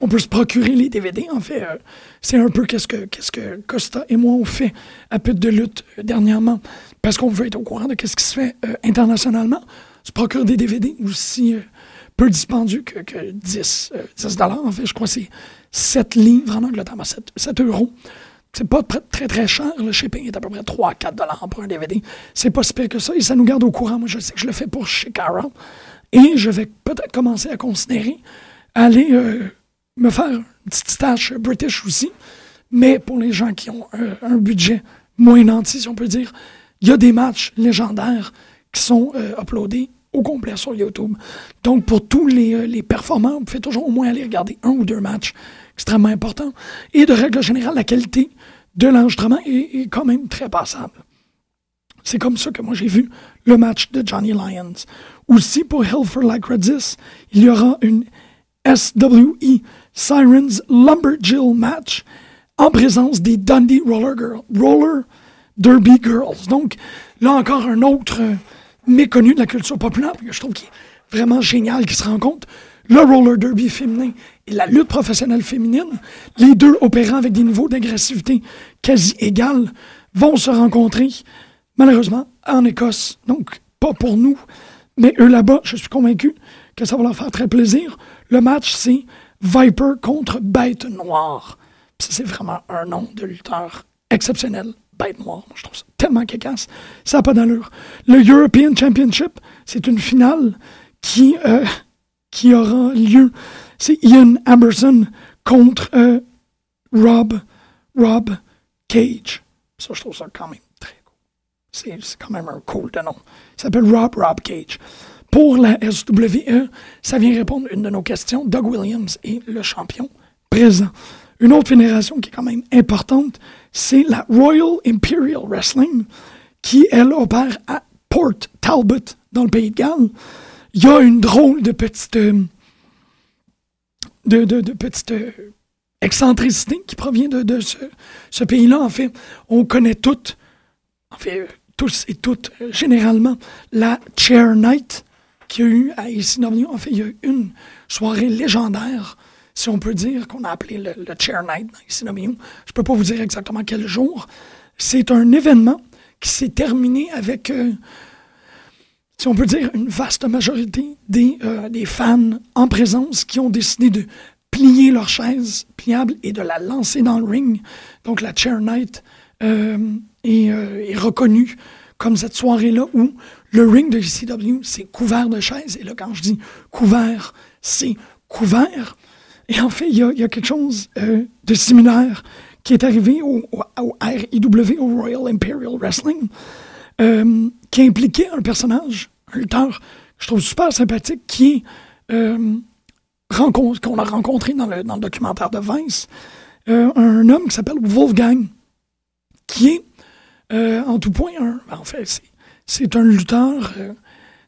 on peut se procurer les DVD. En fait, euh, c'est un peu qu'est-ce que, qu'est-ce que Costa et moi on fait à peu de lutte euh, dernièrement, parce qu'on veut être au courant de ce qui se fait internationalement. Se procurer des DVD aussi peu dispendieux que, que 10, 10 En fait, je crois que c'est 7 livres en Angleterre, 7, 7 euros. C'est pas très, très cher. Le shipping est à peu près 3-4 dollars pour un DVD. C'est pas si pire que ça et ça nous garde au courant. Moi, je sais que je le fais pour Shikara Et je vais peut-être commencer à considérer aller euh, me faire une petite stache british aussi. Mais pour les gens qui ont euh, un budget moins nanti, si on peut dire, il y a des matchs légendaires qui sont euh, uploadés au complet sur YouTube. Donc, pour tous les, les performants, vous pouvez toujours au moins aller regarder un ou deux matchs extrêmement importants. Et de règle générale, la qualité de l'enregistrement est, quand même très passable. C'est comme ça que moi j'ai vu le match de Johnny Lyons. Aussi, pour Hell for Like Redis, il y aura une SWE Sirens Lumberjill match en présence des Dundee Roller, Roller Derby Girls. Donc, là encore, un autre méconnu de la culture populaire, que je trouve qui est vraiment génial, qui se rencontre. Le roller derby féminin et la lutte professionnelle féminine, les deux opérant avec des niveaux d'agressivité quasi égales, vont se rencontrer, malheureusement, en Écosse. Donc, pas pour nous, mais eux là-bas, je suis convaincu que ça va leur faire très plaisir. Le match, c'est Viper contre Bête Noire. C'est vraiment un nom de lutteur exceptionnel. Bête Noire, je trouve ça tellement cacasse. Ça n'a pas d'allure. Le European Championship, c'est une finale qui, euh, qui aura lieu. C'est Ian Amberson contre euh, Rob, Rob Cage. Ça, je trouve ça quand même très cool. C'est quand même un cool de nom. Il s'appelle Rob Rob Cage. Pour la SWE, ça vient répondre à une de nos questions. Doug Williams est le champion présent. Une autre fédération qui est quand même importante, c'est la Royal Imperial Wrestling, qui, elle, opère à Port Talbot, dans le pays de Galles. Il y a une drôle de petite, euh, de, de, petite euh, excentricité qui provient de, de ce, ce pays-là. En fait, on connaît toutes, en fait, tous et toutes, euh, généralement, la Chair Night qu'il y a eu à ECW. En fait, il y a eu une soirée légendaire, si on peut dire, qu'on a appelé le, Chair Night dans ECW. Je peux pas vous dire exactement quel jour. C'est un événement qui s'est terminé avec, euh, si on peut dire, une vaste majorité des, euh, des fans en présence qui ont décidé de plier leur chaise pliable et de la lancer dans le ring. Donc la Chair Night euh, est reconnue comme cette soirée-là où le ring de ECW, c'est couvert de chaises. Et là, quand je dis couvert, c'est couvert. Et en fait, il y a, quelque chose euh, de similaire qui est arrivé au, RIW, au Royal Imperial Wrestling, euh, qui impliquait un personnage, un lutteur, que je trouve super sympathique, qui est euh, qu'on a rencontré dans le, dans le documentaire de Vince, un homme qui s'appelle Wolfgang, qui est en tout point un. En fait, c'est, c'est un lutteur euh,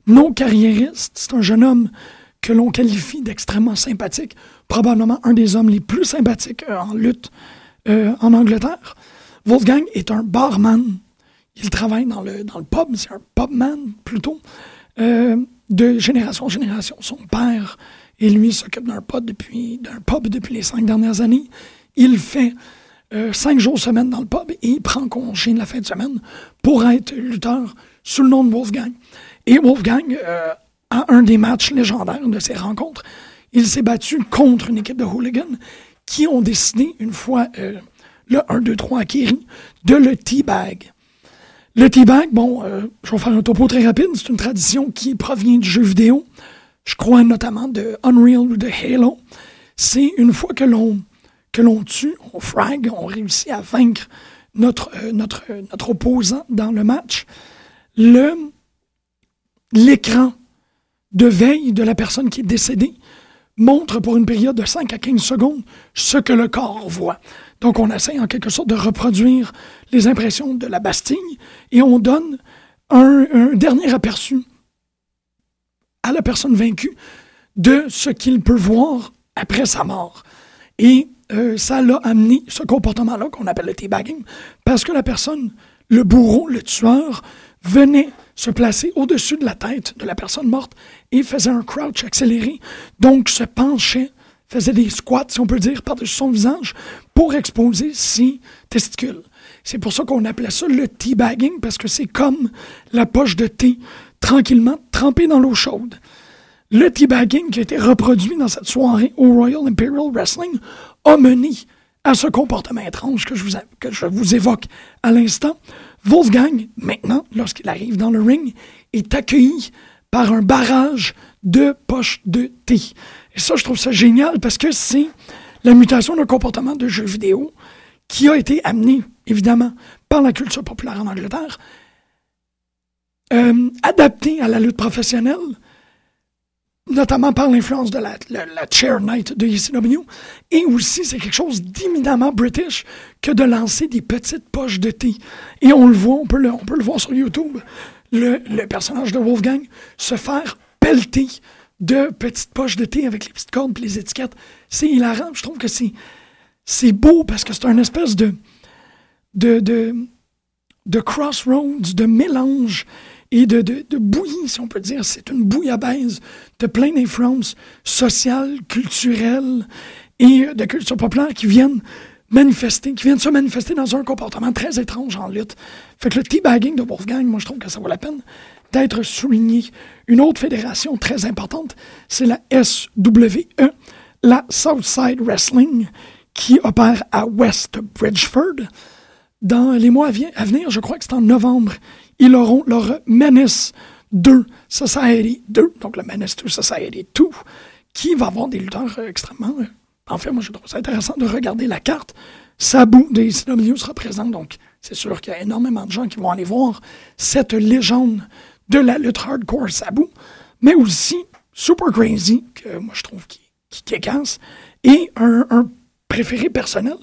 non carriériste. C'est un jeune homme que l'on qualifie d'extrêmement sympathique, probablement un des hommes les plus sympathiques euh, en lutte euh, en Angleterre. Wolfgang est un barman. Il travaille dans le, pub, c'est un pubman plutôt, de génération en génération. Son père et lui s'occupent d'un pub depuis, d'un pub depuis les cinq dernières années. Il fait euh, cinq jours semaine dans le pub et il prend congé de la fin de semaine pour être lutteur sous le nom de Wolfgang. Et Wolfgang, euh, à un des matchs légendaires de ces rencontres, il s'est battu contre une équipe de hooligans qui ont décidé, une fois euh, le 1, 2, 3 acquéri, de le teabag. Le teabag, bon, euh, je vais faire un topo très rapide, c'est une tradition qui provient du jeu vidéo. Je crois notamment de Unreal ou de Halo. C'est une fois que l'on que l'on tue, on frag, on réussit à vaincre notre, euh, notre, euh, notre opposant dans le match, l'écran de veille de la personne qui est décédée montre pour une période de 5 à 15 secondes ce que le corps voit. Donc on essaie en quelque sorte de reproduire les impressions de la Bastille et on donne un, un dernier aperçu à la personne vaincue de ce qu'il peut voir après sa mort. Et euh, ça l'a amené ce comportement-là qu'on appelle le teabagging, parce que la personne, le bourreau, le tueur, venait se placer au-dessus de la tête de la personne morte et faisait un crouch accéléré, donc se penchait, faisait des squats, si on peut dire, par-dessus son visage pour exposer ses testicules. C'est pour ça qu'on appelait ça le teabagging, parce que c'est comme la poche de thé, tranquillement trempée dans l'eau chaude. Le teabagging qui a été reproduit dans cette soirée au Royal Imperial Wrestling a mené à ce comportement étrange que je vous, que je vous évoque à l'instant. Wolfgang, maintenant, lorsqu'il arrive dans le ring, est accueilli par un barrage de poche de thé. Et ça, je trouve ça génial parce que c'est la mutation d'un comportement de jeu vidéo qui a été amené, évidemment, par la culture populaire en Angleterre, euh, adapté à la lutte professionnelle, notamment par l'influence de la, Chair Knight de ECW. Et aussi, c'est quelque chose d'éminemment british que de lancer des petites poches de thé. Et on le voit, on peut le, on peut le voir sur YouTube, le, le personnage de Wolfgang se faire pelleter de petites poches de thé avec les petites cordes et les étiquettes. C'est hilarant. Je trouve que c'est, c'est beau parce que c'est un espèce de, de, de crossroads, de mélange et de, de, de, bouillie, si on peut dire. C'est une bouillabaisse de plein d'influences sociales, culturelles et de culture populaire qui viennent manifester, qui viennent se manifester dans un comportement très étrange en lutte. Fait que le teabagging de Wolfgang, moi, je trouve que ça vaut la peine d'être souligné. Une autre fédération très importante, c'est la SWE, la Southside Wrestling, qui opère à West Bridgeford. Dans les mois à venir, je crois que c'est en novembre, ils auront leur Menace 2 Society 2, donc le Menace 2 Society 2, qui va avoir des lutteurs extrêmement. Euh, en fait, moi, je trouve ça intéressant de regarder la carte. Sabu de ICW sera présent, donc c'est sûr qu'il y a énormément de gens qui vont aller voir cette légende de la lutte hardcore Sabu, mais aussi Super Crazy, que moi je trouve qui, qui, et un, préféré personnel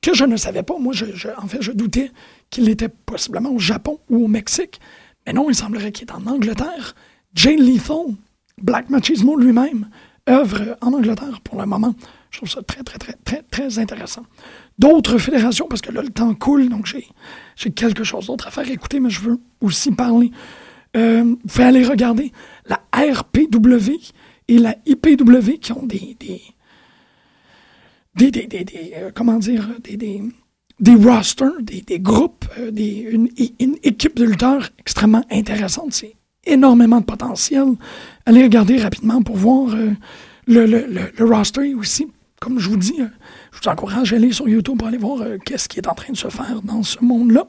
que je ne savais pas. Moi, je, en fait, je doutais qu'il était possiblement au Japon ou au Mexique, mais non, il semblerait qu'il est en Angleterre. Jane Lethal, Black Machismo lui-même, œuvre en Angleterre pour le moment. Je trouve ça très, très, très, très, très intéressant. D'autres fédérations, parce que là, le temps coule, donc j'ai quelque chose d'autre à faire écouter, mais je veux aussi parler euh, vous pouvez aller regarder la RPW et la IPW qui ont des. des, des, des, euh, comment dire, des, des, rosters, des, groupes, euh, des, une, équipe de lutteurs extrêmement intéressante. C'est énormément de potentiel. Allez regarder rapidement pour voir le, le, le, roster aussi. Comme je vous dis, je vous encourage à aller sur YouTube pour aller voir qu'est-ce qui est en train de se faire dans ce monde-là.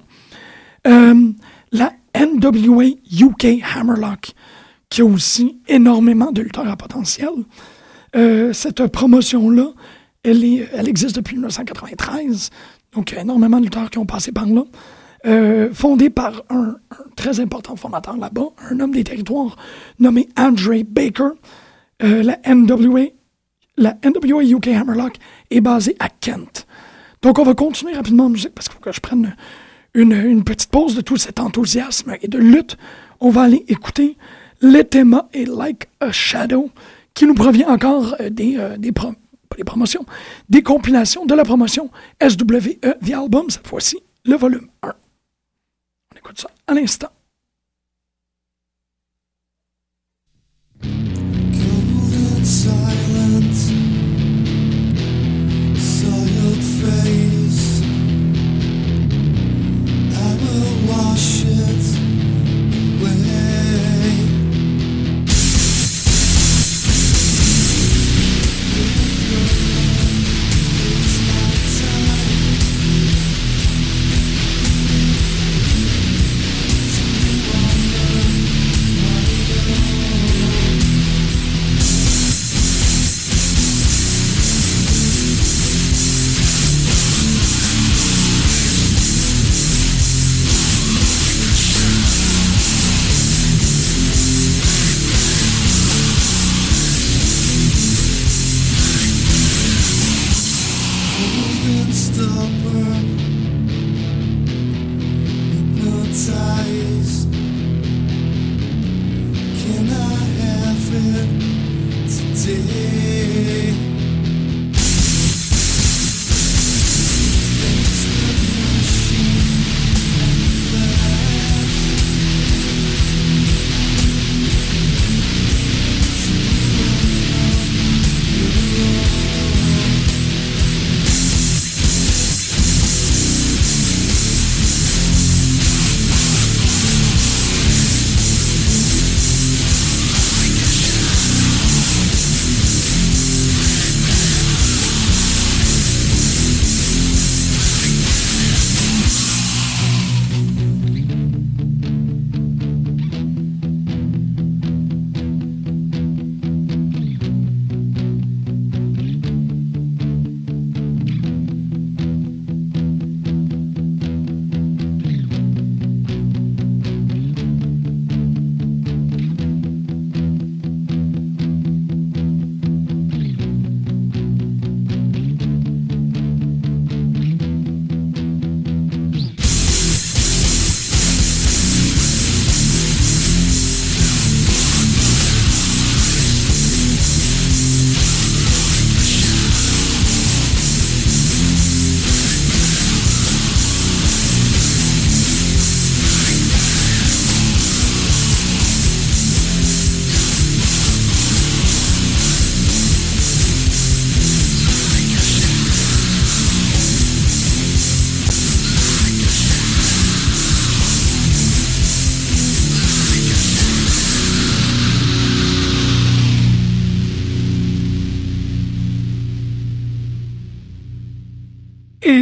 la NWA UK Hammerlock, qui a aussi énormément de lutteurs à potentiel. Euh, cette promotion-là, elle, elle existe depuis 1993, donc il y a énormément de lutteurs qui ont passé par là. Euh, fondée par un, très important fondateur là-bas, un homme des territoires nommé Andre Baker. Euh, la NWA, la NWA UK Hammerlock est basée à Kent. Donc on va continuer rapidement en musique parce qu'il faut que je prenne une, petite pause de tout cet enthousiasme et de lutte, on va aller écouter Letema et Like a Shadow, qui nous provient encore euh, des, euh, des, promotions, des compilations de la promotion SWE The Album, cette fois-ci, le volume 1. On écoute ça à l'instant.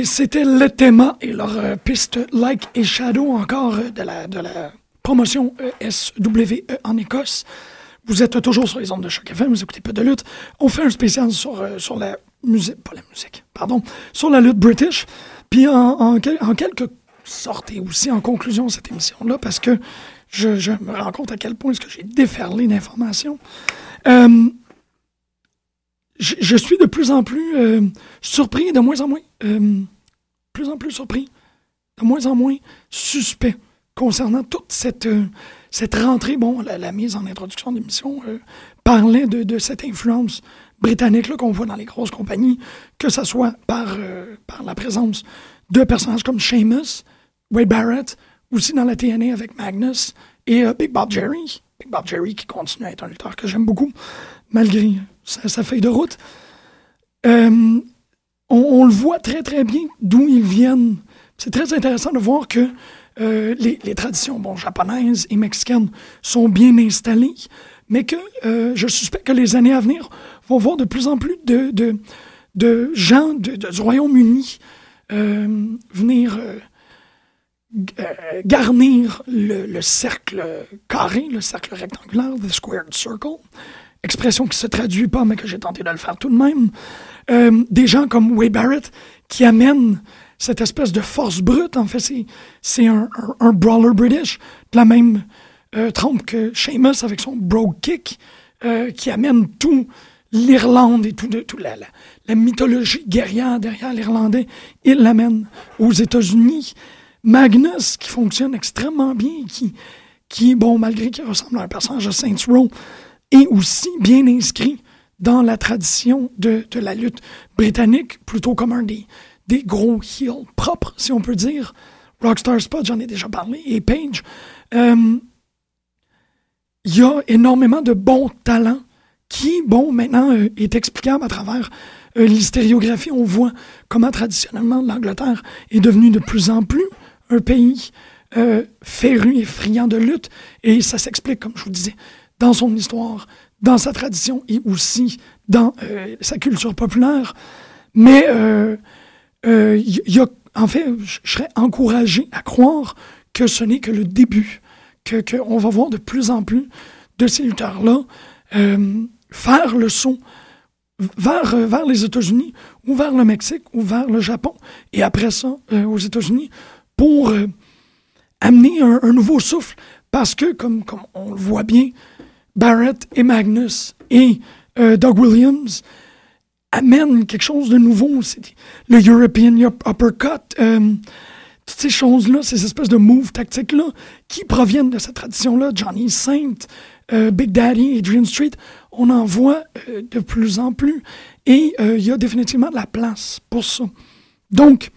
C'était le thème et leur euh, piste Like et Shadow, encore euh, de, la, de la promotion euh, SWE en Écosse. Vous êtes toujours sur les ondes de choc FM, vous écoutez peu de lutte. On fait un spécial sur, euh, sur la musique, pas la musique, pardon, sur la lutte british. Puis en, en, quel- en quelque sorte et aussi en conclusion de cette émission-là, parce que je, je me rends compte à quel point est-ce que j'ai déferlé d'informations. Je, suis de plus en plus euh, surpris, de moins en moins, euh, plus en plus surpris, de moins en moins suspect concernant toute cette, euh, cette rentrée. Bon, la, mise en introduction de l'émission parlait de, de cette influence britannique qu'on voit dans les grosses compagnies, que ce soit par, par la présence de personnages comme Sheamus, Wade Barrett, aussi dans la TNA avec Magnus et Big Bob Jerry. Big Bob Jerry qui continue à être un lutteur que j'aime beaucoup, malgré sa, feuille de route. Euh, on, le voit très très bien d'où ils viennent. C'est très intéressant de voir que euh, les, traditions bon, japonaises et mexicaines sont bien installées, mais que euh, je suspecte que les années à venir vont voir de plus en plus de, de, de gens du Royaume-Uni venir garnir le, le cercle carré, le cercle rectangulaire, the squared circle, expression qui se traduit pas, mais que j'ai tenté de le faire tout de même. Euh, des gens comme Wade Barrett qui amènent cette espèce de force brute. En fait, c'est, un, un- un brawler british de la même euh, que Sheamus avec son brogue kick euh, qui amène tout l'Irlande et tout, de, tout la, la, la mythologie guerrière derrière l'Irlandais. Il l'amène aux États-Unis. Magnus qui fonctionne extrêmement bien, qui, qui bon, malgré qu'il ressemble à un personnage de Saints Row, est aussi bien inscrit dans la tradition de, la lutte britannique, plutôt comme un des, gros heels propres, si on peut dire. Rockstar Spot, j'en ai déjà parlé, et Page. Euh, Il y a énormément de bons talents qui, bon, maintenant euh, est explicable à travers euh. On voit comment traditionnellement l'Angleterre est devenue de plus en plus un pays euh, féru et friand de lutte. Et ça s'explique, comme je vous disais, dans son histoire, dans sa tradition et aussi dans euh, sa culture populaire. Mais euh, euh, y a, en fait, je serais encouragé à croire que ce n'est que le début, qu'on va voir de plus en plus de ces lutteurs-là faire le saut vers, vers les États-Unis ou vers le Mexique ou vers le Japon et après ça aux États-Unis pour amener un, un nouveau souffle parce que comme, comme on le voit bien Barrett et Magnus et euh, Doug Williams amènent quelque chose de nouveau. Le European up- Uppercut, euh, toutes ces choses-là, ces espèces de moves tactiques-là, qui proviennent de cette tradition-là. Johnny Saint, euh, Big Daddy, Adrian Street, on en voit de plus en plus. Et il y a définitivement de la place pour ça. Donc,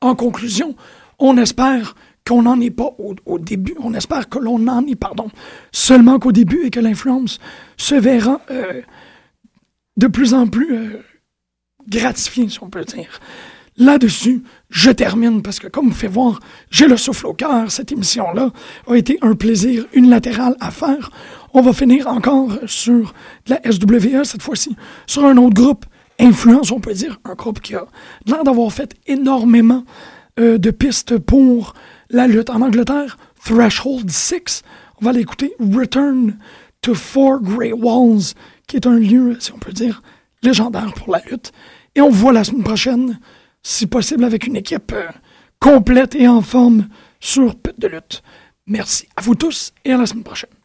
en conclusion, on espère qu'on n'en est pas au, début, on espère que l'on en est, pardon, seulement qu'au début et que l'influence se verra euh, de plus en plus euh, gratifiée, si on peut dire. Là-dessus, je termine parce que, comme vous faites voir, j'ai le souffle au cœur. Cette émission-là a été un plaisir unilatéral à faire. On va finir encore sur la SWE, cette fois-ci, sur un autre groupe, influence, on peut dire, un groupe qui a l'air d'avoir fait énormément euh, de pistes pour la lutte en Angleterre, Threshold 6. On va l'écouter, Return to Four Grey Walls, qui est un lieu, si on peut dire, légendaire pour la lutte. Et on voit la semaine prochaine, si possible, avec une équipe euh, complète et en forme sur Pute de lutte. Merci à vous tous et à la semaine prochaine.